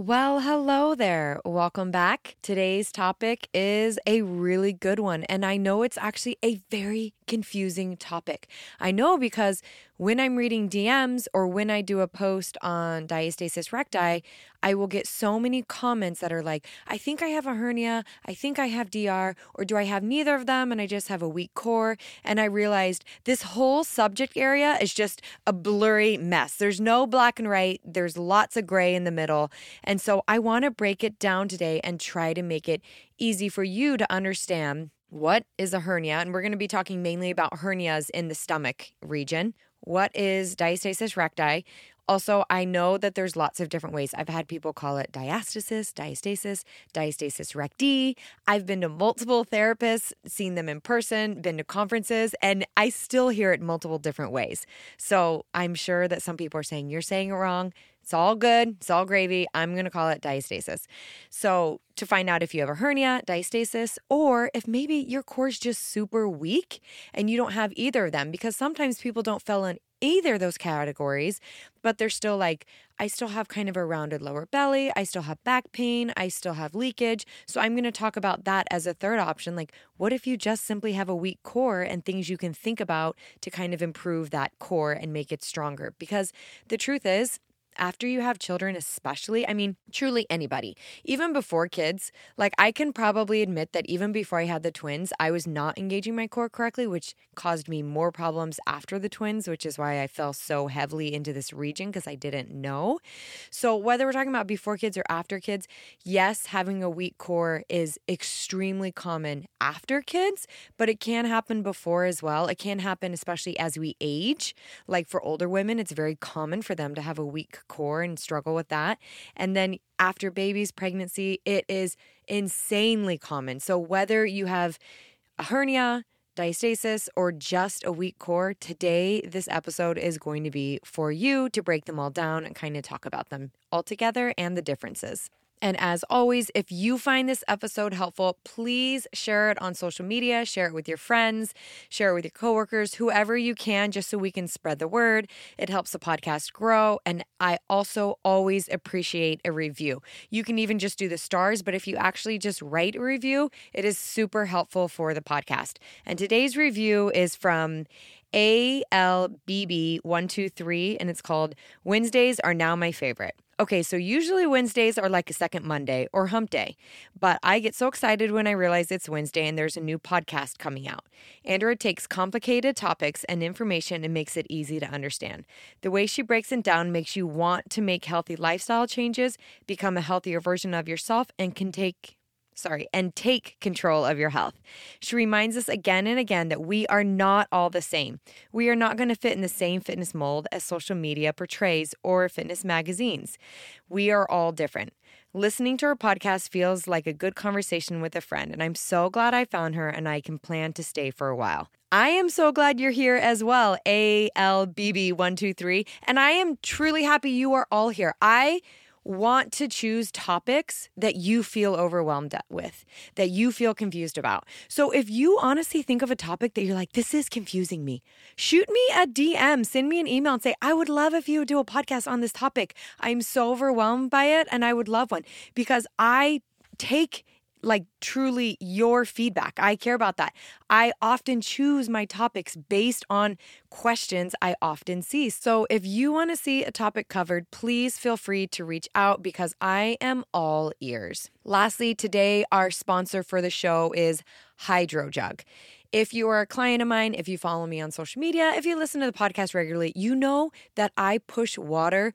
Well, hello there. Welcome back. Today's topic is a really good one. And I know it's actually a very confusing topic. I know because when I'm reading DMs or when I do a post on diastasis recti, I will get so many comments that are like, I think I have a hernia, I think I have DR, or do I have neither of them and I just have a weak core? And I realized this whole subject area is just a blurry mess. There's no black and white, there's lots of gray in the middle. And so I want to break it down today and try to make it easy for you to understand what is a hernia? And we're going to be talking mainly about hernias in the stomach region. What is diastasis recti? Also, I know that there's lots of different ways. I've had people call it diastasis, diastasis, diastasis recti. I've been to multiple therapists, seen them in person, been to conferences, and I still hear it multiple different ways. So I'm sure that some people are saying, You're saying it wrong. It's all good. It's all gravy. I'm going to call it diastasis. So, to find out if you have a hernia, diastasis, or if maybe your core is just super weak and you don't have either of them, because sometimes people don't fall in either of those categories, but they're still like, I still have kind of a rounded lower belly. I still have back pain. I still have leakage. So I'm going to talk about that as a third option. Like, what if you just simply have a weak core and things you can think about to kind of improve that core and make it stronger? Because the truth is, after you have children, especially, I mean, truly anybody, even before kids, like I can probably admit that even before I had the twins, I was not engaging my core correctly, which caused me more problems after the twins, which is why I fell so heavily into this region because I didn't know. So, whether we're talking about before kids or after kids, yes, having a weak core is extremely common after kids, but it can happen before as well. It can happen especially as we age. Like for older women, it's very common for them to have a weak core and struggle with that. And then after babies, pregnancy, it is insanely common. So whether you have a hernia, diastasis, or just a weak core, today this episode is going to be for you to break them all down and kind of talk about them all together and the differences. And as always, if you find this episode helpful, please share it on social media, share it with your friends, share it with your coworkers, whoever you can, just so we can spread the word. It helps the podcast grow. And I also always appreciate a review. You can even just do the stars, but if you actually just write a review, it is super helpful for the podcast. And today's review is from ALBB123, and it's called Wednesdays Are Now My Favorite. Okay, so usually Wednesdays are like a second Monday or hump day, but I get so excited when I realize it's Wednesday and there's a new podcast coming out. Andrea takes complicated topics and information and makes it easy to understand. The way she breaks it down makes you want to make healthy lifestyle changes, become a healthier version of yourself, and can take sorry, and take control of your health. She reminds us again and again that we are not all the same. We are not going to fit in the same fitness mold as social media portrays or fitness magazines. We are all different. Listening to her podcast feels like a good conversation with a friend, and I'm so glad I found her and I can plan to stay for a while. I am so glad you're here as well, ALBB123, and I am truly happy you are all here. I want to choose topics that you feel overwhelmed with, that you feel confused about. So if you honestly think of a topic that you're like, this is confusing me, shoot me a DM, send me an email and say, I would love if you would do a podcast on this topic. I'm so overwhelmed by it and I would love one because I take like truly your feedback. I care about that. I often choose my topics based on questions I often see. So if you want to see a topic covered, please feel free to reach out because I am all ears. Lastly, today our sponsor for the show is HydroJug. If you are a client of mine, if you follow me on social media, if you listen to the podcast regularly, you know that I push water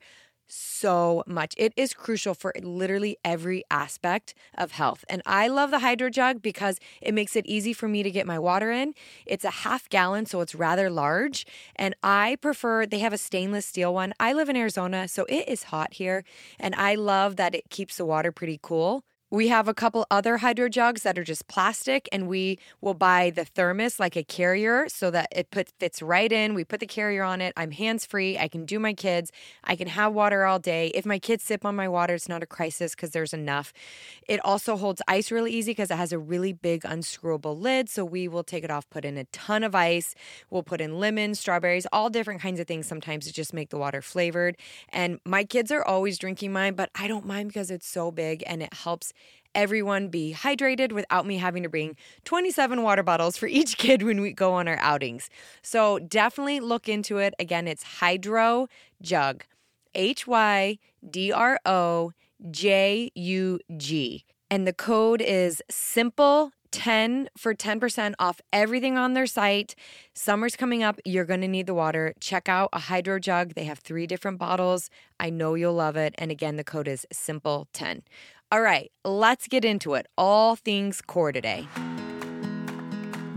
so much. It is crucial for literally every aspect of health. And I love the HydroJug because it makes it easy for me to get my water in. It's a half gallon, so it's rather large. And I prefer, they have a stainless steel one. I live in Arizona, so it is hot here. And I love that it keeps the water pretty cool We have a couple other HydroJugs that are just plastic, and we will buy the thermos like a carrier so that it put, fits right in. We put the carrier on it. I'm hands free. I can do my kids. I can have water all day. If my kids sip on my water, it's not a crisis because there's enough. It also holds ice really easy because it has a really big unscrewable lid. So we will take it off, put in a ton of ice. We'll put in lemons, strawberries, all different kinds of things sometimes to just make the water flavored. And my kids are always drinking mine, but I don't mind because it's so big and it helps everyone be hydrated without me having to bring 27 water bottles for each kid when we go on our outings. So definitely look into it. Again, it's Hydro Jug, H Y D R O J U G. And the code is simple 10 for 10% off everything on their site. Summer's coming up. You're going to need the water. Check out a HydroJug. They have three different bottles. I know you'll love it. And again, the code is simple10. All right, let's get into it. All things core today.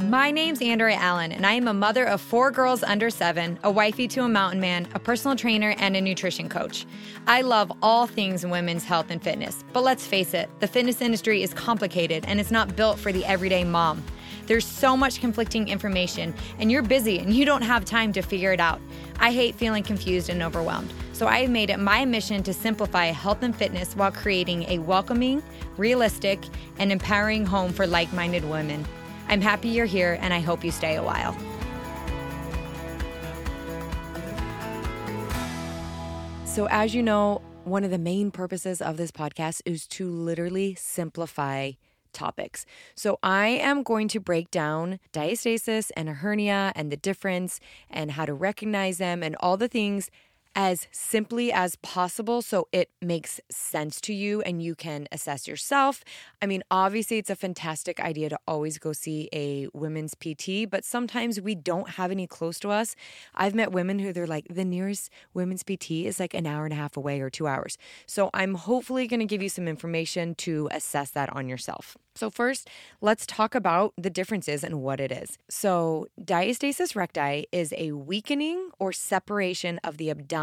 My name's Andrea Allen, and I am a mother of four girls under seven, a wifey to a mountain man, a personal trainer, and a nutrition coach. I love all things women's health and fitness, but let's face it, the fitness industry is complicated and it's not built for the everyday mom. There's so much conflicting information, and you're busy and you don't have time to figure it out. I hate feeling confused and overwhelmed. So I have made it my mission to simplify health and fitness while creating a welcoming, realistic, and empowering home for like minded women. I'm happy you're here, and I hope you stay a while. So, as you know, one of the main purposes of this podcast is to literally simplify topics. So I am going to break down diastasis and a hernia and the difference and how to recognize them and all the things as simply as possible so it makes sense to you and you can assess yourself. I mean, obviously, it's a fantastic idea to always go see a women's PT, but sometimes we don't have any close to us. I've met women who they're like, the nearest women's PT is like an hour and a half away or two hours. So I'm hopefully going to give you some information to assess that on yourself. So, first, let's talk about the differences and what it is. So, diastasis recti is a weakening or separation of the abdominal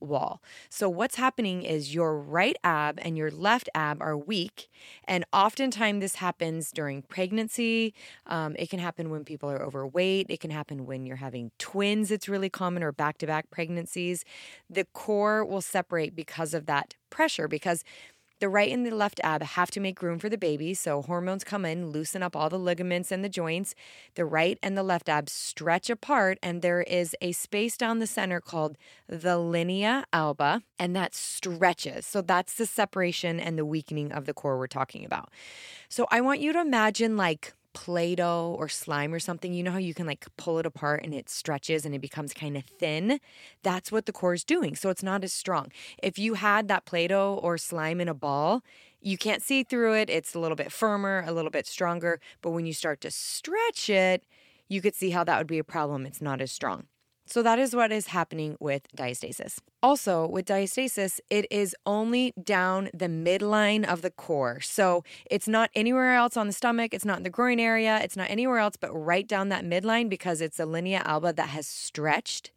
wall. So, what's happening is your right ab and your left ab are weak, and oftentimes this happens during pregnancy. Um, it can happen when people are overweight. It can happen when you're having twins. It's really common, or back to back pregnancies. The core will separate because of that pressure because the right and the left ab have to make room for the baby, so hormones come in, loosen up all the ligaments and the joints. The right and the left ab stretch apart, and there is a space down the center called the linea alba, and that stretches. So that's the separation and the weakening of the core we're talking about. So I want you to imagine like Play Doh or slime or something, you know how you can like pull it apart and it stretches and it becomes kind of thin? That's what the core is doing. So it's not as strong. If you had that Play Doh or slime in a ball, you can't see through it. It's a little bit firmer, a little bit stronger. But when you start to stretch it, you could see how that would be a problem. It's not as strong. So that is what is happening with diastasis. Also, with diastasis, it is only down the midline of the core. So it's not anywhere else on the stomach, it's not in the groin area, it's not anywhere else but right down that midline because it's a linea alba that has stretched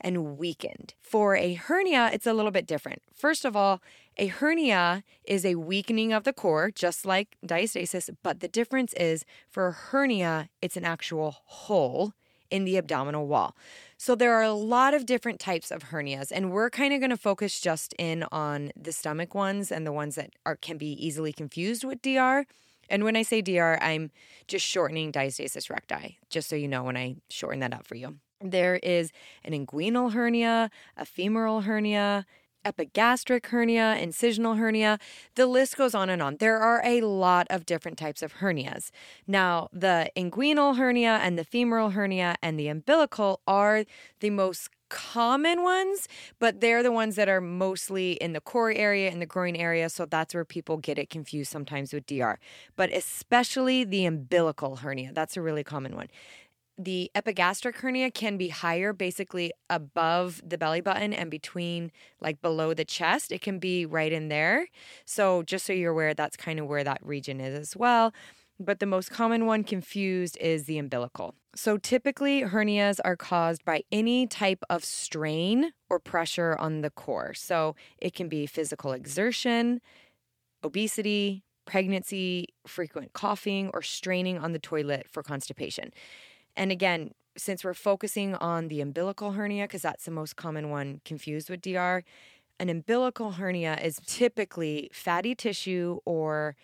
and weakened. For a hernia, it's a little bit different. First of all, a hernia is a weakening of the core, just like diastasis, but the difference is for a hernia, it's an actual hole in the abdominal wall. So there are a lot of different types of hernias and we're kind of going to focus just in on the stomach ones and the ones that are can be easily confused with DR. And when I say DR, I'm just shortening diastasis recti, just so you know when I shorten that up for you. There is an inguinal hernia, a femoral hernia, epigastric hernia, incisional hernia. The list goes on and on. There are a lot of different types of hernias. Now, the inguinal hernia and the femoral hernia and the umbilical are the most common ones, but they're the ones that are mostly in the core area and the groin area. So that's where people get it confused sometimes with DR. But especially the umbilical hernia, that's a really common one the epigastric hernia can be higher, basically above the belly button and between, like below the chest. It can be right in there. So, just so you're aware, that's kind of where that region is as well. But the most common one confused is the umbilical. So, typically, hernias are caused by any type of strain or pressure on the core. So, it can be physical exertion, obesity, pregnancy, frequent coughing, or straining on the toilet for constipation. And again, since we're focusing on the umbilical hernia, because that's the most common one confused with DR, an umbilical hernia is typically fatty tissue or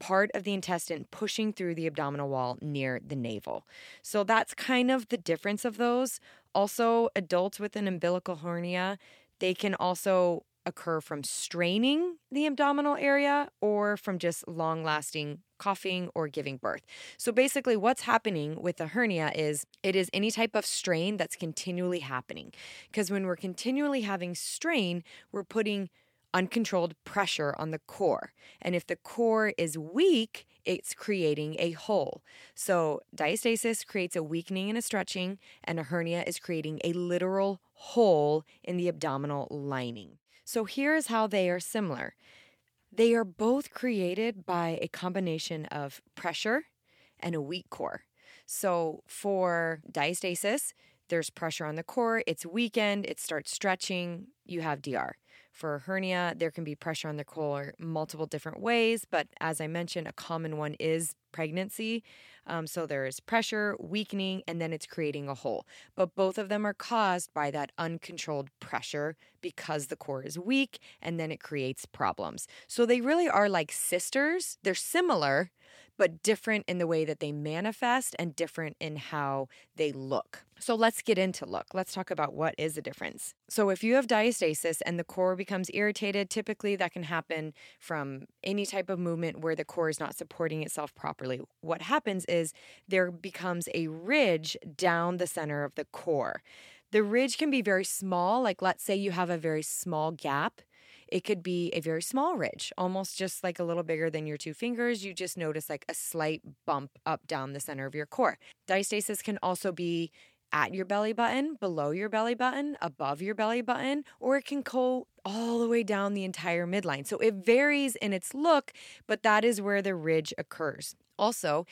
part of the intestine pushing through the abdominal wall near the navel. So that's kind of the difference of those. Also, adults with an umbilical hernia, they can also occur from straining the abdominal area or from just long lasting coughing or giving birth. So basically, what's happening with a hernia is it is any type of strain that's continually happening. Because when we're continually having strain, we're putting uncontrolled pressure on the core. And if the core is weak, it's creating a hole. So, diastasis creates a weakening and a stretching, and a hernia is creating a literal hole in the abdominal lining. So, here's how they are similar they are both created by a combination of pressure and a weak core. So, for diastasis, there's pressure on the core, it's weakened, it starts stretching, you have DR. For a hernia, there can be pressure on the core multiple different ways, but as I mentioned, a common one is pregnancy. Um, so there's pressure, weakening, and then it's creating a hole. But both of them are caused by that uncontrolled pressure because the core is weak, and then it creates problems. So they really are like sisters. They're similar, but different in the way that they manifest and different in how they look. So let's get into look. Let's talk about what is the difference. So if you have diastasis and the core becomes irritated, typically that can happen from any type of movement where the core is not supporting itself properly. What happens is there becomes a ridge down the center of the core. The ridge can be very small, like let's say you have a very small gap it could be a very small ridge, almost just like a little bigger than your two fingers. You just notice like a slight bump up down the center of your core. Diastasis can also be at your belly button, below your belly button, above your belly button, or it can go all the way down the entire midline. So it varies in its look, but that is where the ridge occurs. Also,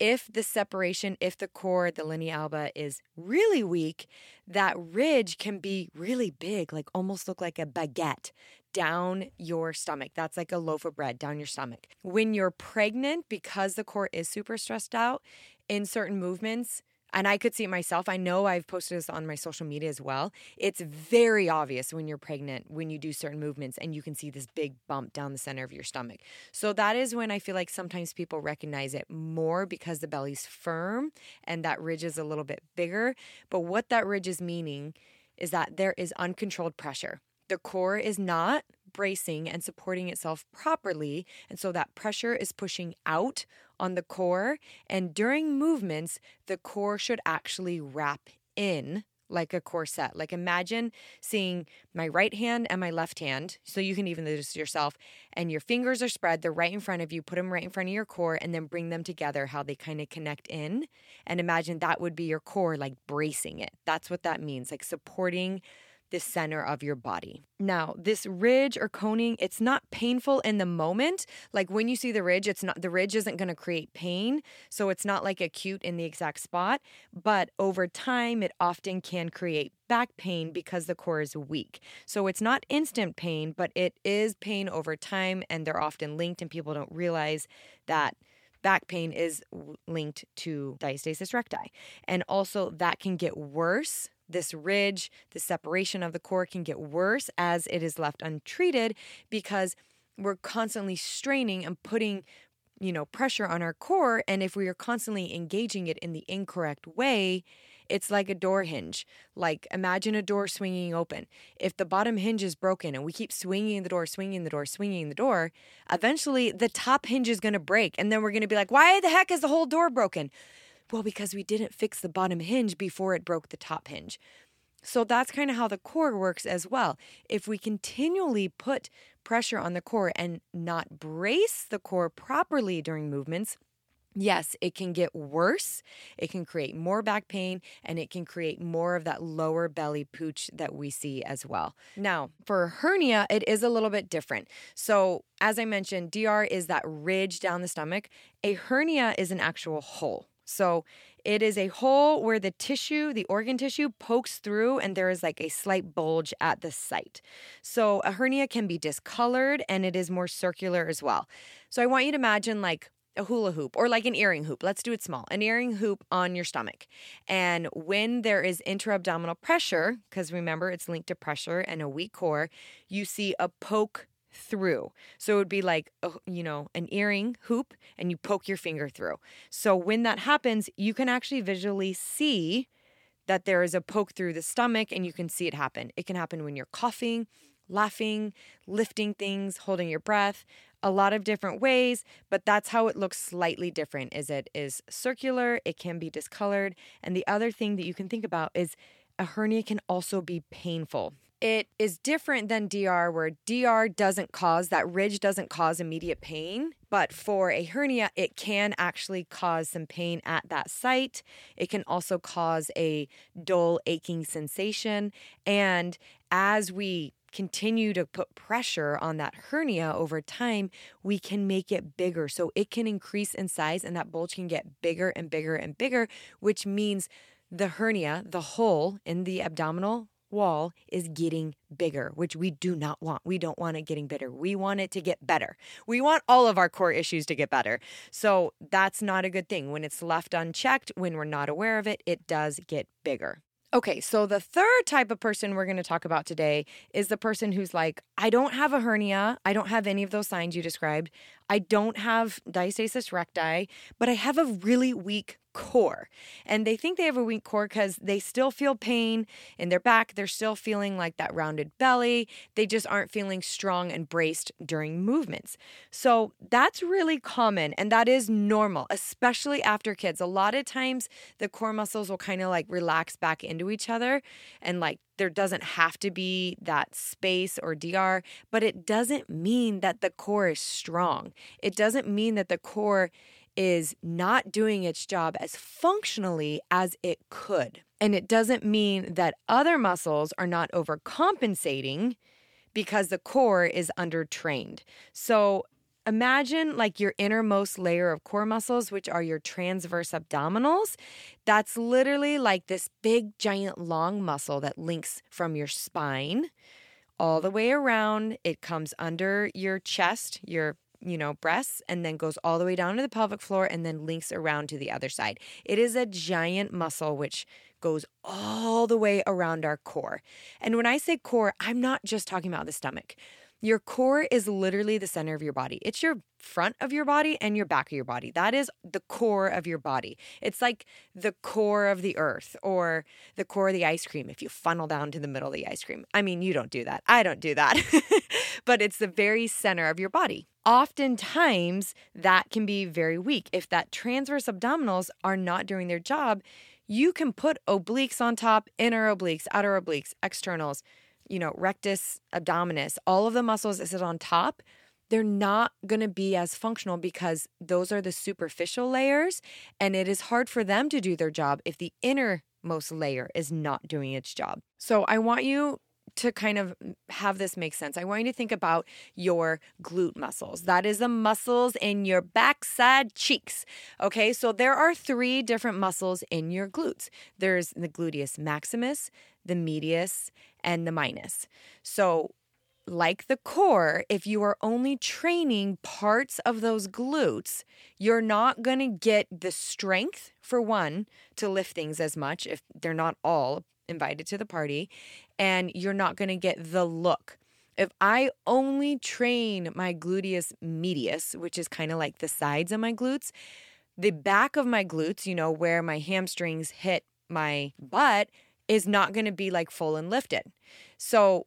if the separation, if the core, the linea alba is really weak, that ridge can be really big, like almost look like a baguette down your stomach. That's like a loaf of bread down your stomach. When you're pregnant, because the core is super stressed out in certain movements, and I could see it myself. I know I've posted this on my social media as well. It's very obvious when you're pregnant when you do certain movements and you can see this big bump down the center of your stomach. So that is when I feel like sometimes people recognize it more because the belly's firm and that ridge is a little bit bigger. But what that ridge is meaning is that there is uncontrolled pressure. The core is not bracing and supporting itself properly. And so that pressure is pushing out on the core. And during movements, the core should actually wrap in like a corset. Like imagine seeing my right hand and my left hand. So you can even do this yourself. And your fingers are spread, they're right in front of you. Put them right in front of your core and then bring them together, how they kind of connect in. And imagine that would be your core, like bracing it. That's what that means, like supporting the center of your body. Now, this ridge or coning, it's not painful in the moment. Like when you see the ridge, it's not the ridge isn't going to create pain, so it's not like acute in the exact spot, but over time it often can create back pain because the core is weak. So it's not instant pain, but it is pain over time and they're often linked and people don't realize that back pain is linked to diastasis recti. And also that can get worse this ridge, the separation of the core can get worse as it is left untreated because we're constantly straining and putting you know pressure on our core and if we are constantly engaging it in the incorrect way it's like a door hinge. Like imagine a door swinging open. If the bottom hinge is broken and we keep swinging the door swinging the door swinging the door eventually the top hinge is going to break and then we're going to be like why the heck is the whole door broken well, because we didn't fix the bottom hinge before it broke the top hinge. So that's kind of how the core works as well. If we continually put pressure on the core and not brace the core properly during movements, yes, it can get worse. It can create more back pain and it can create more of that lower belly pooch that we see as well. Now, for hernia, it is a little bit different. So, as I mentioned, DR is that ridge down the stomach. A hernia is an actual hole. So It is a hole where the tissue, the organ tissue, pokes through and there is like a slight bulge at the site. So a hernia can be discolored and it is more circular as well. So I want you to imagine like a hula hoop or like an earring hoop. Let's do it small. An earring hoop on your stomach. And when there is intra-abdominal pressure, because remember it's linked to pressure and a weak core, you see a poke through. So it would be like, a, you know, an earring hoop and you poke your finger through. So when that happens, you can actually visually see that there is a poke through the stomach and you can see it happen. It can happen when you're coughing, laughing, lifting things, holding your breath, a lot of different ways, but that's how it looks slightly different. Is it is circular, it can be discolored, and the other thing that you can think about is a hernia can also be painful. It is different than DR, where DR doesn't cause that ridge, doesn't cause immediate pain. But for a hernia, it can actually cause some pain at that site. It can also cause a dull, aching sensation. And as we continue to put pressure on that hernia over time, we can make it bigger. So it can increase in size and that bulge can get bigger and bigger and bigger, which means the hernia, the hole in the abdominal wall is getting bigger, which we do not want. We don't want it getting bigger. We want it to get better. We want all of our core issues to get better. So that's not a good thing. When it's left unchecked, when we're not aware of it, it does get bigger. Okay, so the third type of person we're going to talk about today is the person who's like, I don't have a hernia. I don't have any of those signs you described. I don't have diastasis recti, but I have a really weak core. And they think they have a weak core because they still feel pain in their back. They're still feeling like that rounded belly. They just aren't feeling strong and braced during movements. So that's really common and that is normal, especially after kids. A lot of times the core muscles will kind of like relax back into each other and like there doesn't have to be that space or DR, but it doesn't mean that the core is strong. It doesn't mean that the core is not doing its job as functionally as it could. And it doesn't mean that other muscles are not overcompensating because the core is undertrained. So imagine like your innermost layer of core muscles, which are your transverse abdominals. That's literally like this big, giant, long muscle that links from your spine all the way around. It comes under your chest, your you know, breasts and then goes all the way down to the pelvic floor and then links around to the other side. It is a giant muscle which goes all the way around our core. And when I say core, I'm not just talking about the stomach. Your core is literally the center of your body. It's your front of your body and your back of your body. That is the core of your body. It's like the core of the earth or the core of the ice cream if you funnel down to the middle of the ice cream. I mean, you don't do that. I don't do that. but it's the very center of your body. Oftentimes, that can be very weak. If that transverse abdominals are not doing their job, you can put obliques on top, inner obliques, outer obliques, externals you know, rectus abdominis, all of the muscles that sit on top, they're not going to be as functional because those are the superficial layers and it is hard for them to do their job if the innermost layer is not doing its job. So I want you to kind of have this make sense, I want you to think about your glute muscles. That is the muscles in your backside cheeks. Okay, so there are three different muscles in your glutes there's the gluteus maximus, the medius, and the minimus. So, like the core, if you are only training parts of those glutes, you're not going to get the strength, for one, to lift things as much if they're not all invited to the party, and you're not going to get the look. If I only train my gluteus medius, which is kind of like the sides of my glutes, the back of my glutes, you know, where my hamstrings hit my butt, is not going to be like full and lifted. So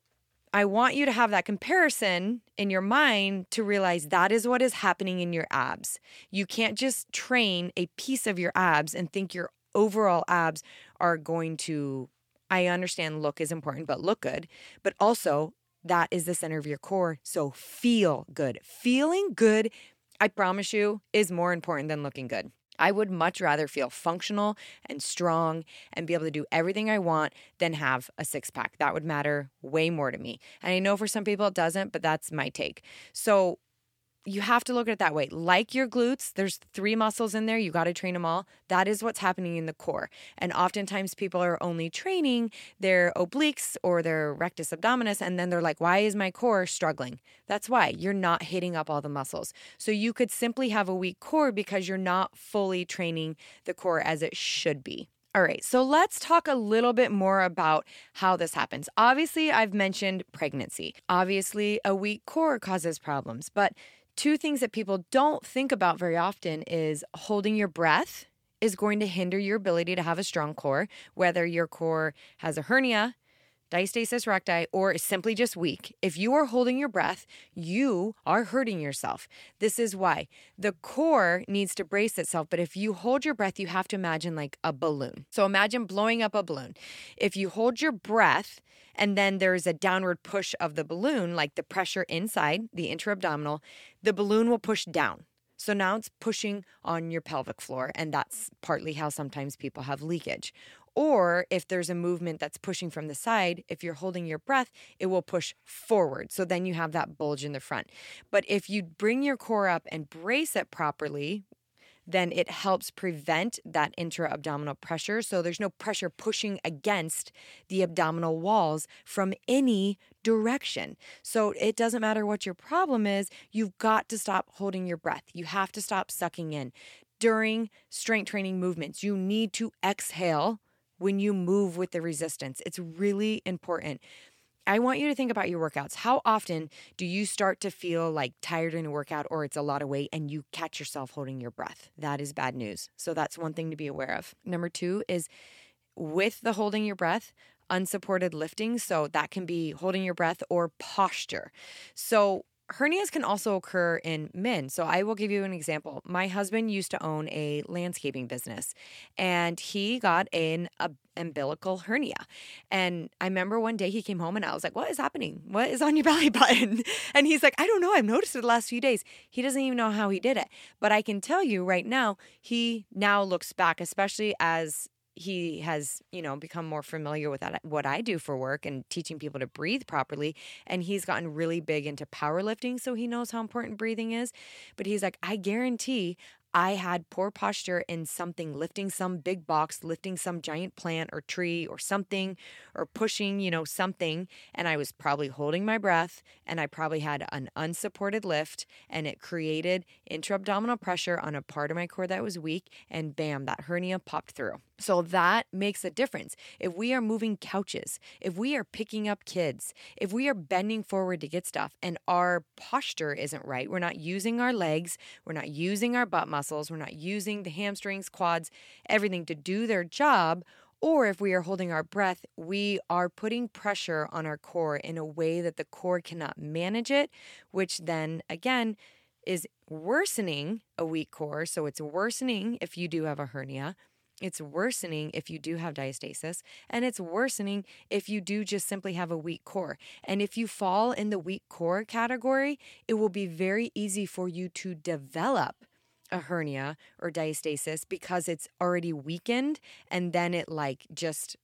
I want you to have that comparison in your mind to realize that is what is happening in your abs. You can't just train a piece of your abs and think your overall abs are going to I understand look is important, but look good. But also, that is the center of your core. So feel good. Feeling good, I promise you, is more important than looking good. I would much rather feel functional and strong and be able to do everything I want than have a six pack. That would matter way more to me. And I know for some people it doesn't, but that's my take. So you have to look at it that way. Like your glutes, there's three muscles in there. You got to train them all. That is what's happening in the core. And oftentimes people are only training their obliques or their rectus abdominis. And then they're like, why is my core struggling? That's why you're not hitting up all the muscles. So you could simply have a weak core because you're not fully training the core as it should be. All right, so let's talk a little bit more about how this happens. Obviously, I've mentioned pregnancy. Obviously, a weak core causes problems, but two things that people don't think about very often is holding your breath is going to hinder your ability to have a strong core, whether your core has a hernia, diastasis recti, or is simply just weak, if you are holding your breath, you are hurting yourself. This is why the core needs to brace itself. But if you hold your breath, you have to imagine like a balloon. So imagine blowing up a balloon. If you hold your breath, and then there's a downward push of the balloon, like the pressure inside the intra-abdominal, the balloon will push down. So now it's pushing on your pelvic floor, and that's partly how sometimes people have leakage. Or if there's a movement that's pushing from the side, if you're holding your breath, it will push forward. So then you have that bulge in the front. But if you bring your core up and brace it properly, then it helps prevent that intra abdominal pressure. So there's no pressure pushing against the abdominal walls from any direction. So it doesn't matter what your problem is, you've got to stop holding your breath. You have to stop sucking in. During strength training movements, you need to exhale when you move with the resistance. It's really important. I want you to think about your workouts. How often do you start to feel like tired in a workout or it's a lot of weight and you catch yourself holding your breath? That is bad news. So that's one thing to be aware of. Number two is with the holding your breath, unsupported lifting. So that can be holding your breath or posture. So hernias can also occur in men. So I will give you an example. My husband used to own a landscaping business and he got an umbilical hernia. And I remember one day he came home and I was like, "What is happening? What is on your belly button?" And he's like, "I don't know. I've noticed it the last few days." He doesn't even know how he did it. But I can tell you right now, he now looks back especially as he has, you know, become more familiar with that, what I do for work and teaching people to breathe properly. And he's gotten really big into powerlifting. So he knows how important breathing is. But he's like, I guarantee I had poor posture in something, lifting some big box, lifting some giant plant or tree or something, or pushing, you know, something. And I was probably holding my breath and I probably had an unsupported lift and it created intra abdominal pressure on a part of my core that was weak. And bam, that hernia popped through. So that makes a difference. If we are moving couches, if we are picking up kids, if we are bending forward to get stuff and our posture isn't right, we're not using our legs, we're not using our butt muscles, we're not using the hamstrings, quads, everything to do their job, or if we are holding our breath, we are putting pressure on our core in a way that the core cannot manage it, which then again is worsening a weak core. So it's worsening if you do have a hernia it's worsening if you do have diastasis, and it's worsening if you do just simply have a weak core. And if you fall in the weak core category, it will be very easy for you to develop a hernia or diastasis because it's already weakened and then it like just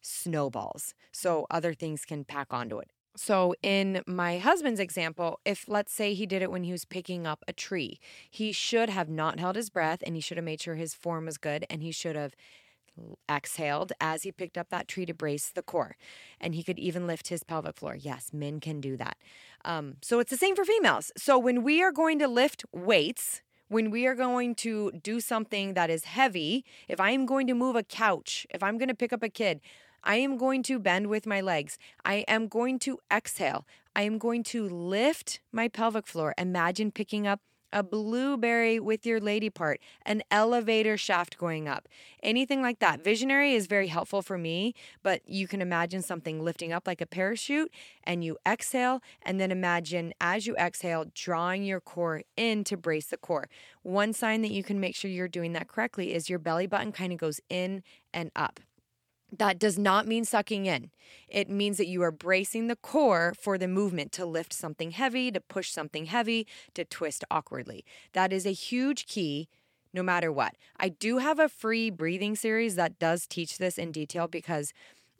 snowballs. So other things can pack onto it. So, in my husband's example, if let's say he did it when he was picking up a tree, he should have not held his breath and he should have made sure his form was good and he should have exhaled as he picked up that tree to brace the core. And he could even lift his pelvic floor. Yes, men can do that. Um, so, it's the same for females. So, when we are going to lift weights, when we are going to do something that is heavy, if I am going to move a couch, if I'm going to pick up a kid, I am going to bend with my legs. I am going to exhale. I am going to lift my pelvic floor. Imagine picking up a blueberry with your lady part, an elevator shaft going up, anything like that. Visionary is very helpful for me, but you can imagine something lifting up like a parachute and you exhale, and then imagine as you exhale, drawing your core in to brace the core. One sign that you can make sure you're doing that correctly is your belly button kind of goes in and up. That does not mean sucking in. It means that you are bracing the core for the movement to lift something heavy, to push something heavy, to twist awkwardly. That is a huge key no matter what. I do have a free breathing series that does teach this in detail because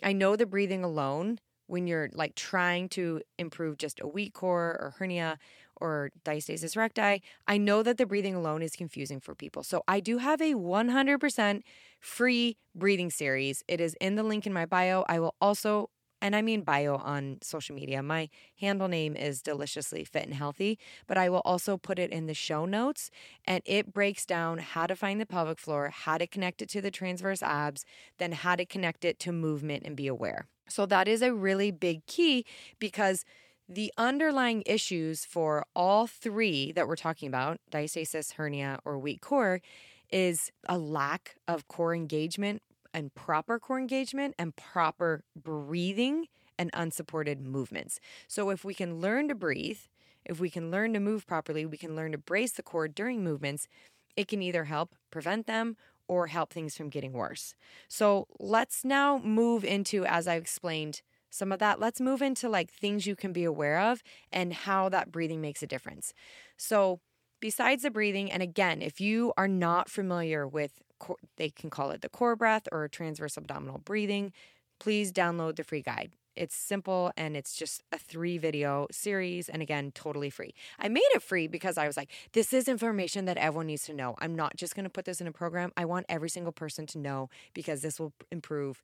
I know the breathing alone when you're like trying to improve just a weak core or hernia or diastasis recti, I know that the breathing alone is confusing for people. So I do have a 100% free breathing series. It is in the link in my bio. I will also and I mean bio on social media. My handle name is deliciously fit and healthy, but I will also put it in the show notes and it breaks down how to find the pelvic floor, how to connect it to the transverse abs, then how to connect it to movement and be aware. So that is a really big key because the underlying issues for all three that we're talking about, diastasis, hernia, or weak core, is a lack of core engagement and proper core engagement and proper breathing and unsupported movements. So, if we can learn to breathe, if we can learn to move properly, we can learn to brace the core during movements, it can either help prevent them or help things from getting worse. So, let's now move into, as I explained, some of that. Let's move into like things you can be aware of and how that breathing makes a difference. So, besides the breathing, and again, if you are not familiar with they can call it the core breath or transverse abdominal breathing. Please download the free guide. It's simple and it's just a three video series. And again, totally free. I made it free because I was like, this is information that everyone needs to know. I'm not just going to put this in a program. I want every single person to know because this will improve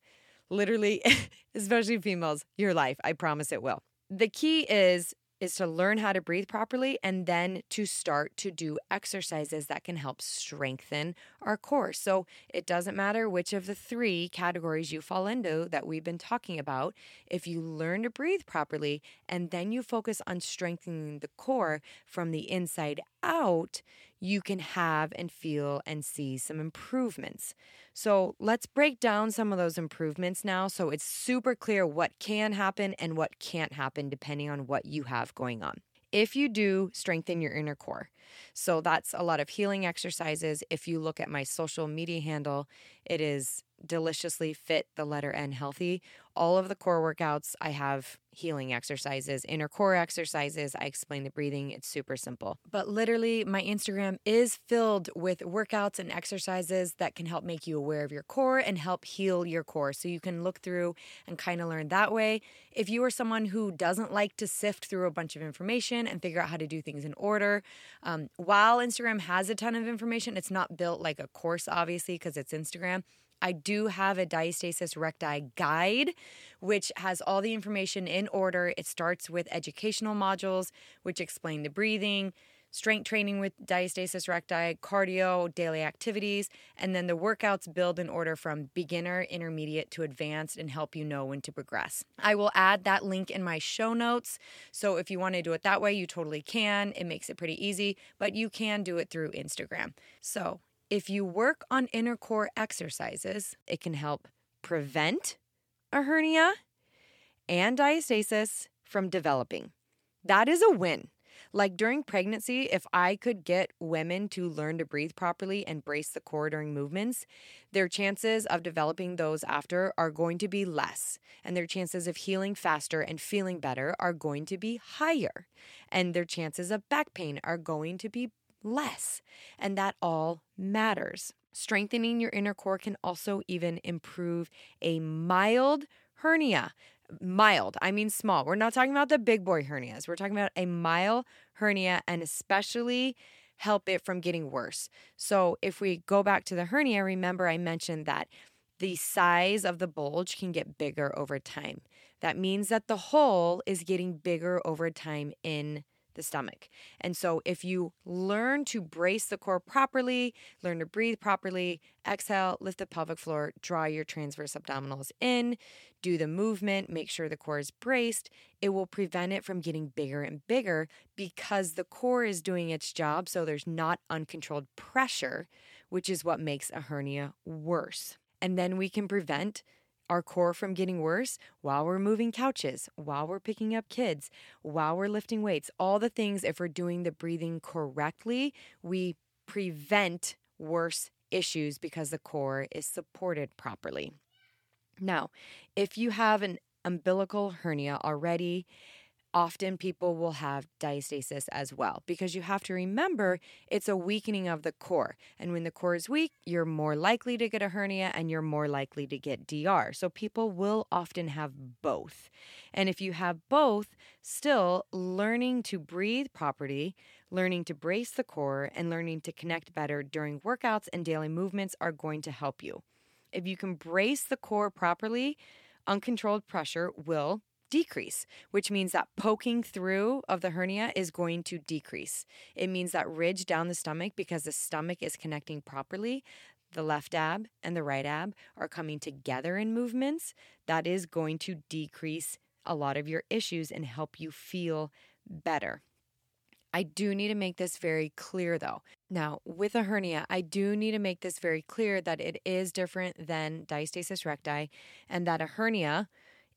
literally, especially females, your life. I promise it will. The key is is to learn how to breathe properly and then to start to do exercises that can help strengthen our core. So it doesn't matter which of the three categories you fall into that we've been talking about. If you learn to breathe properly and then you focus on strengthening the core from the inside out, you can have and feel and see some improvements. So let's break down some of those improvements now so it's super clear what can happen and what can't happen depending on what you have going on. If you do strengthen your inner core, so that's a lot of healing exercises. If you look at my social media handle, it is deliciously fit the letter N healthy. All of the core workouts, I have healing exercises, inner core exercises. I explain the breathing. It's super simple. But literally, my Instagram is filled with workouts and exercises that can help make you aware of your core and help heal your core. So you can look through and kind of learn that way. If you are someone who doesn't like to sift through a bunch of information and figure out how to do things in order, um, while Instagram has a ton of information, it's not built like a course, obviously, because it's Instagram. I do have a diastasis recti guide, which has all the information in order. It starts with educational modules, which explain the breathing, strength training with diastasis recti, cardio, daily activities, and then the workouts build in order from beginner, intermediate to advanced and help you know when to progress. I will add that link in my show notes. So if you want to do it that way, you totally can. It makes it pretty easy, but you can do it through Instagram. So if you work on inner core exercises, it can help prevent a hernia and diastasis from developing. That is a win. Like during pregnancy, if I could get women to learn to breathe properly and brace the core during movements, their chances of developing those after are going to be less, and their chances of healing faster and feeling better are going to be higher, and their chances of back pain are going to be less. And that all matters. Strengthening your inner core can also even improve a mild hernia. Mild, I mean small. We're not talking about the big boy hernias. We're talking about a mild hernia and especially help it from getting worse. So, if we go back to the hernia, remember I mentioned that the size of the bulge can get bigger over time. That means that the hole is getting bigger over time in the stomach. And so, if you learn to brace the core properly, learn to breathe properly, exhale, lift the pelvic floor, draw your transverse abdominals in, do the movement, make sure the core is braced, it will prevent it from getting bigger and bigger because the core is doing its job. So, there's not uncontrolled pressure, which is what makes a hernia worse. And then we can prevent our core from getting worse while we're moving couches, while we're picking up kids, while we're lifting weights. All the things, if we're doing the breathing correctly, we prevent worse issues because the core is supported properly. Now, if you have an umbilical hernia already, often people will have diastasis as well because you have to remember it's a weakening of the core. And when the core is weak, you're more likely to get a hernia and you're more likely to get DR. So people will often have both. And if you have both, still learning to breathe properly, learning to brace the core, and learning to connect better during workouts and daily movements are going to help you. If you can brace the core properly, uncontrolled pressure will decrease, which means that poking through of the hernia is going to decrease. It means that ridge down the stomach, because the stomach is connecting properly, the left ab and the right ab are coming together in movements, that is going to decrease a lot of your issues and help you feel better. I do need to make this very clear though. Now, with a hernia, I do need to make this very clear that it is different than diastasis recti and that a hernia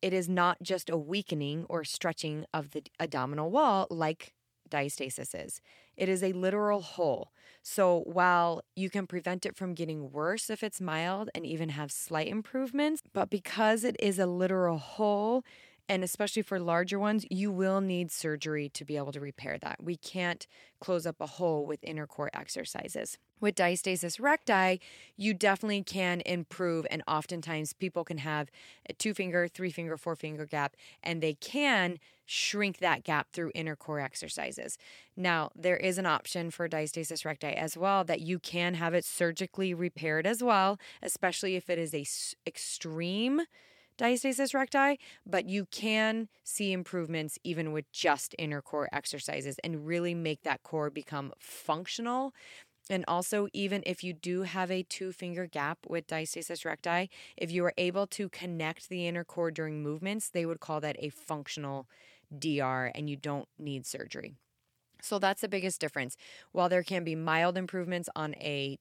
it is not just a weakening or stretching of the abdominal wall like diastasis is. It is a literal hole. So while you can prevent it from getting worse if it's mild and even have slight improvements, but because it is a literal hole, and especially for larger ones, you will need surgery to be able to repair that. We can't close up a hole with inner core exercises. With diastasis recti, you definitely can improve, and oftentimes people can have a two finger, three finger, four finger gap, and they can shrink that gap through inner core exercises. Now, there is an option for diastasis recti as well that you can have it surgically repaired as well, especially if it is a extreme diastasis recti, but you can see improvements even with just inner core exercises and really make that core become functional. And also, even if you do have a two finger gap with diastasis recti, if you are able to connect the inner core during movements, they would call that a functional DR and you don't need surgery. So that's the biggest difference. While there can be mild improvements on a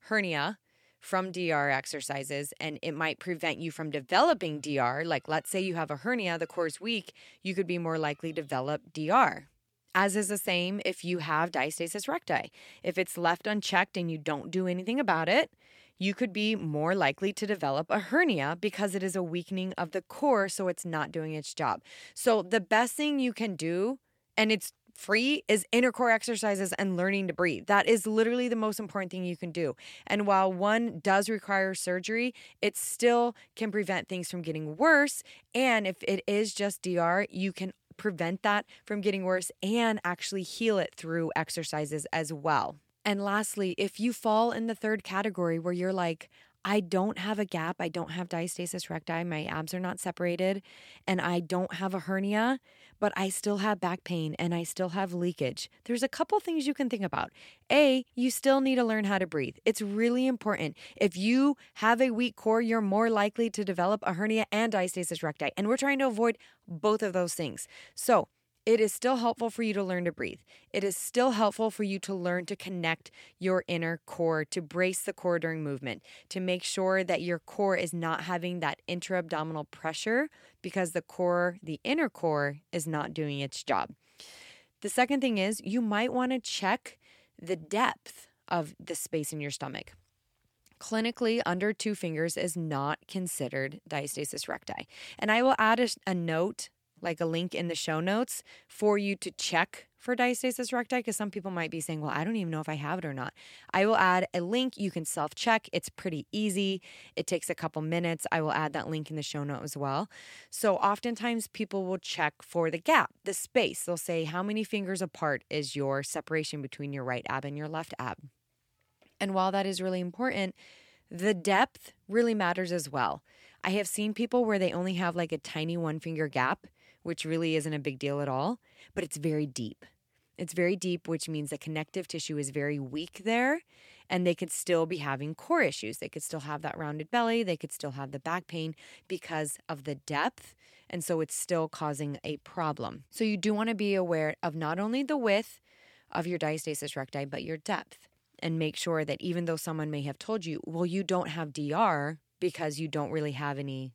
hernia, from DR exercises and it might prevent you from developing DR. Like, let's say you have a hernia, the core is weak, you could be more likely to develop DR. As is the same if you have diastasis recti. If it's left unchecked and you don't do anything about it, you could be more likely to develop a hernia because it is a weakening of the core, so it's not doing its job. So, the best thing you can do, and it's free is inner core exercises and learning to breathe. That is literally the most important thing you can do. And while one does require surgery, it still can prevent things from getting worse. And if it is just DR, you can prevent that from getting worse and actually heal it through exercises as well. And lastly, if you fall in the third category where you're like, I don't have a gap. I don't have diastasis recti. My abs are not separated and I don't have a hernia, but I still have back pain and I still have leakage. There's a couple things you can think about. A, you still need to learn how to breathe. It's really important. If you have a weak core, you're more likely to develop a hernia and diastasis recti. And we're trying to avoid both of those things. So, it is still helpful for you to learn to breathe. It is still helpful for you to learn to connect your inner core, to brace the core during movement, to make sure that your core is not having that intra abdominal pressure because the core, the inner core, is not doing its job. The second thing is you might want to check the depth of the space in your stomach. Clinically, under two fingers is not considered diastasis recti. And I will add a, a note like a link in the show notes for you to check for diastasis recti because some people might be saying, well, I don't even know if I have it or not. I will add a link. You can self check. It's pretty easy. It takes a couple minutes. I will add that link in the show note as well. So, oftentimes people will check for the gap, the space. They'll say, how many fingers apart is your separation between your right ab and your left ab? And while that is really important, the depth really matters as well. I have seen people where they only have like a tiny one finger gap which really isn't a big deal at all, but it's very deep. It's very deep, which means the connective tissue is very weak there, and they could still be having core issues. They could still have that rounded belly, they could still have the back pain because of the depth, and so it's still causing a problem. So you do want to be aware of not only the width of your diastasis recti, but your depth, and make sure that even though someone may have told you, well, you don't have DR because you don't really have any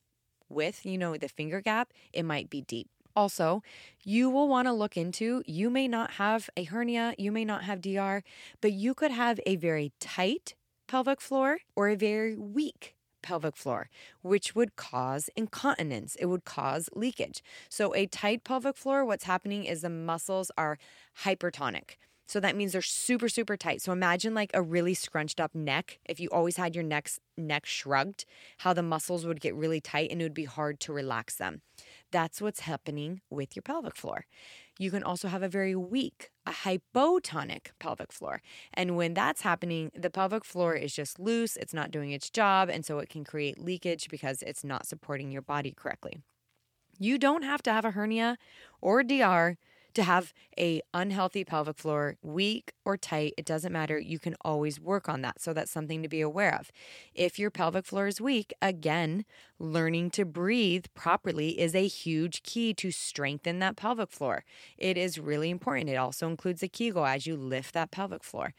width, you know, the finger gap, it might be deep. Also, you will want to look into you may not have a hernia, you may not have DR, but you could have a very tight pelvic floor or a very weak pelvic floor, which would cause incontinence. It would cause leakage. So, a tight pelvic floor, what's happening is the muscles are hypertonic. So that means they're super, super tight. So imagine like a really scrunched up neck. If you always had your neck, neck shrugged, how the muscles would get really tight and it would be hard to relax them. That's what's happening with your pelvic floor. You can also have a very weak, a hypotonic pelvic floor. And when that's happening, the pelvic floor is just loose, it's not doing its job, and so it can create leakage because it's not supporting your body correctly. You don't have to have a hernia or DR to have a unhealthy pelvic floor, weak or tight, it doesn't matter. You can always work on that. So that's something to be aware of. If your pelvic floor is weak, again, learning to breathe properly is a huge key to strengthen that pelvic floor. It is really important. It also includes a Kegel as you lift that pelvic floor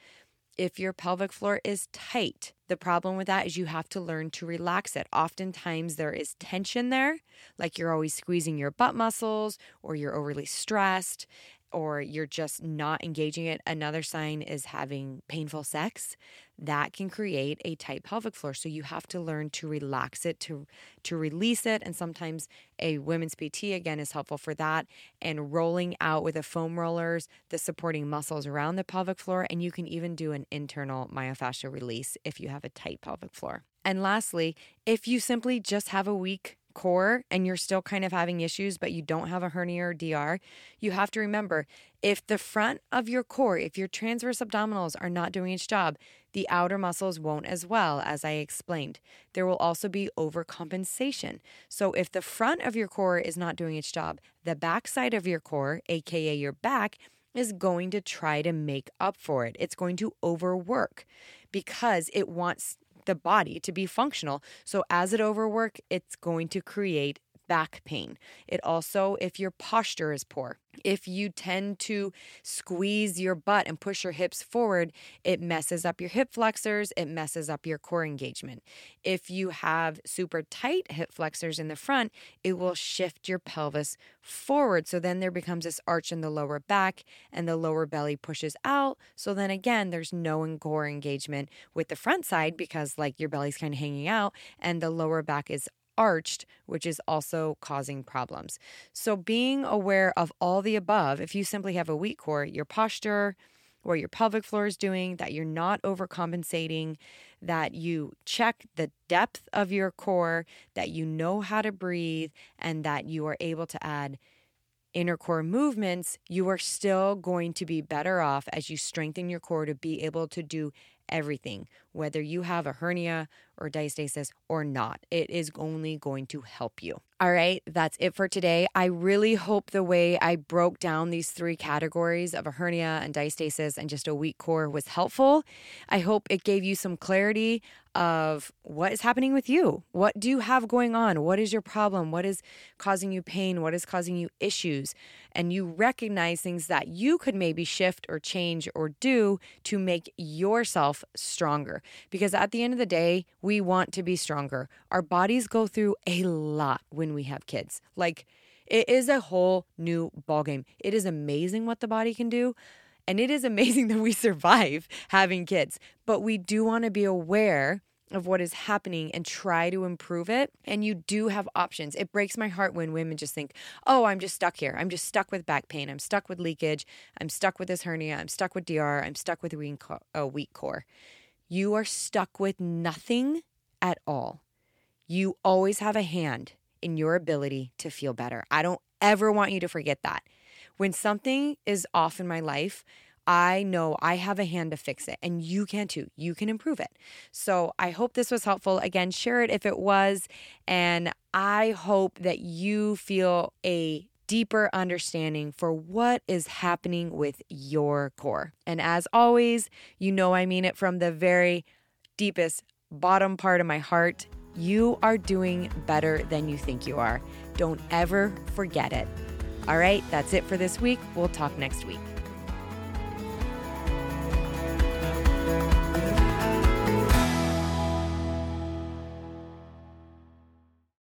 if your pelvic floor is tight. The problem with that is you have to learn to relax it. Oftentimes there is tension there, like you're always squeezing your butt muscles or you're overly stressed or you're just not engaging it. Another sign is having painful sex. That can create a tight pelvic floor. So you have to learn to relax it, to to release it. And sometimes a women's PT again is helpful for that. And rolling out with the foam rollers, the supporting muscles around the pelvic floor. And you can even do an internal myofascial release if you have a tight pelvic floor. And lastly, if you simply just have a weak core and you're still kind of having issues, but you don't have a hernia or DR, you have to remember if the front of your core, if your transverse abdominals are not doing its job, the outer muscles won't as well, as I explained. There will also be overcompensation. So, if the front of your core is not doing its job, the backside of your core, aka your back, is going to try to make up for it. It's going to overwork because it wants the body to be functional. So as it overwork, it's going to create back pain. It also, if your posture is poor, if you tend to squeeze your butt and push your hips forward, it messes up your hip flexors, it messes up your core engagement. If you have super tight hip flexors in the front, it will shift your pelvis forward. So then there becomes this arch in the lower back and the lower belly pushes out. So then again, there's no core engagement with the front side because like your belly's kind of hanging out and the lower back is arched, which is also causing problems. So, being aware of all the above, if you simply have a weak core, your posture, what your pelvic floor is doing, that you're not overcompensating, that you check the depth of your core, that you know how to breathe, and that you are able to add inner core movements, you are still going to be better off as you strengthen your core to be able to do everything, whether you have a hernia or diastasis or not. It is only going to help you. All right, that's it for today. I really hope the way I broke down these three categories of a hernia and diastasis and just a weak core was helpful. I hope it gave you some clarity of what is happening with you. What do you have going on? What is your problem? What is causing you pain? What is causing you issues? And you recognize things that you could maybe shift or change or do to make yourself stronger. Because at the end of the day, we want to be stronger. Our bodies go through a lot when we have kids. Like, it is a whole new ballgame. It is amazing what the body can do. And it is amazing that we survive having kids. But we do want to be aware of what is happening and try to improve it. And you do have options. It breaks my heart when women just think, oh, I'm just stuck here. I'm just stuck with back pain. I'm stuck with leakage. I'm stuck with this hernia. I'm stuck with DR. I'm stuck with a weak core. You are stuck with nothing at all. You always have a hand in your ability to feel better. I don't ever want you to forget that. When something is off in my life, I know I have a hand to fix it and you can too. You can improve it. So I hope this was helpful. Again, share it if it was. And I hope that you feel a deeper understanding for what is happening with your core. And as always, you know I mean it from the very deepest bottom part of my heart. You are doing better than you think you are. Don't ever forget it. All right, that's it for this week. We'll talk next week.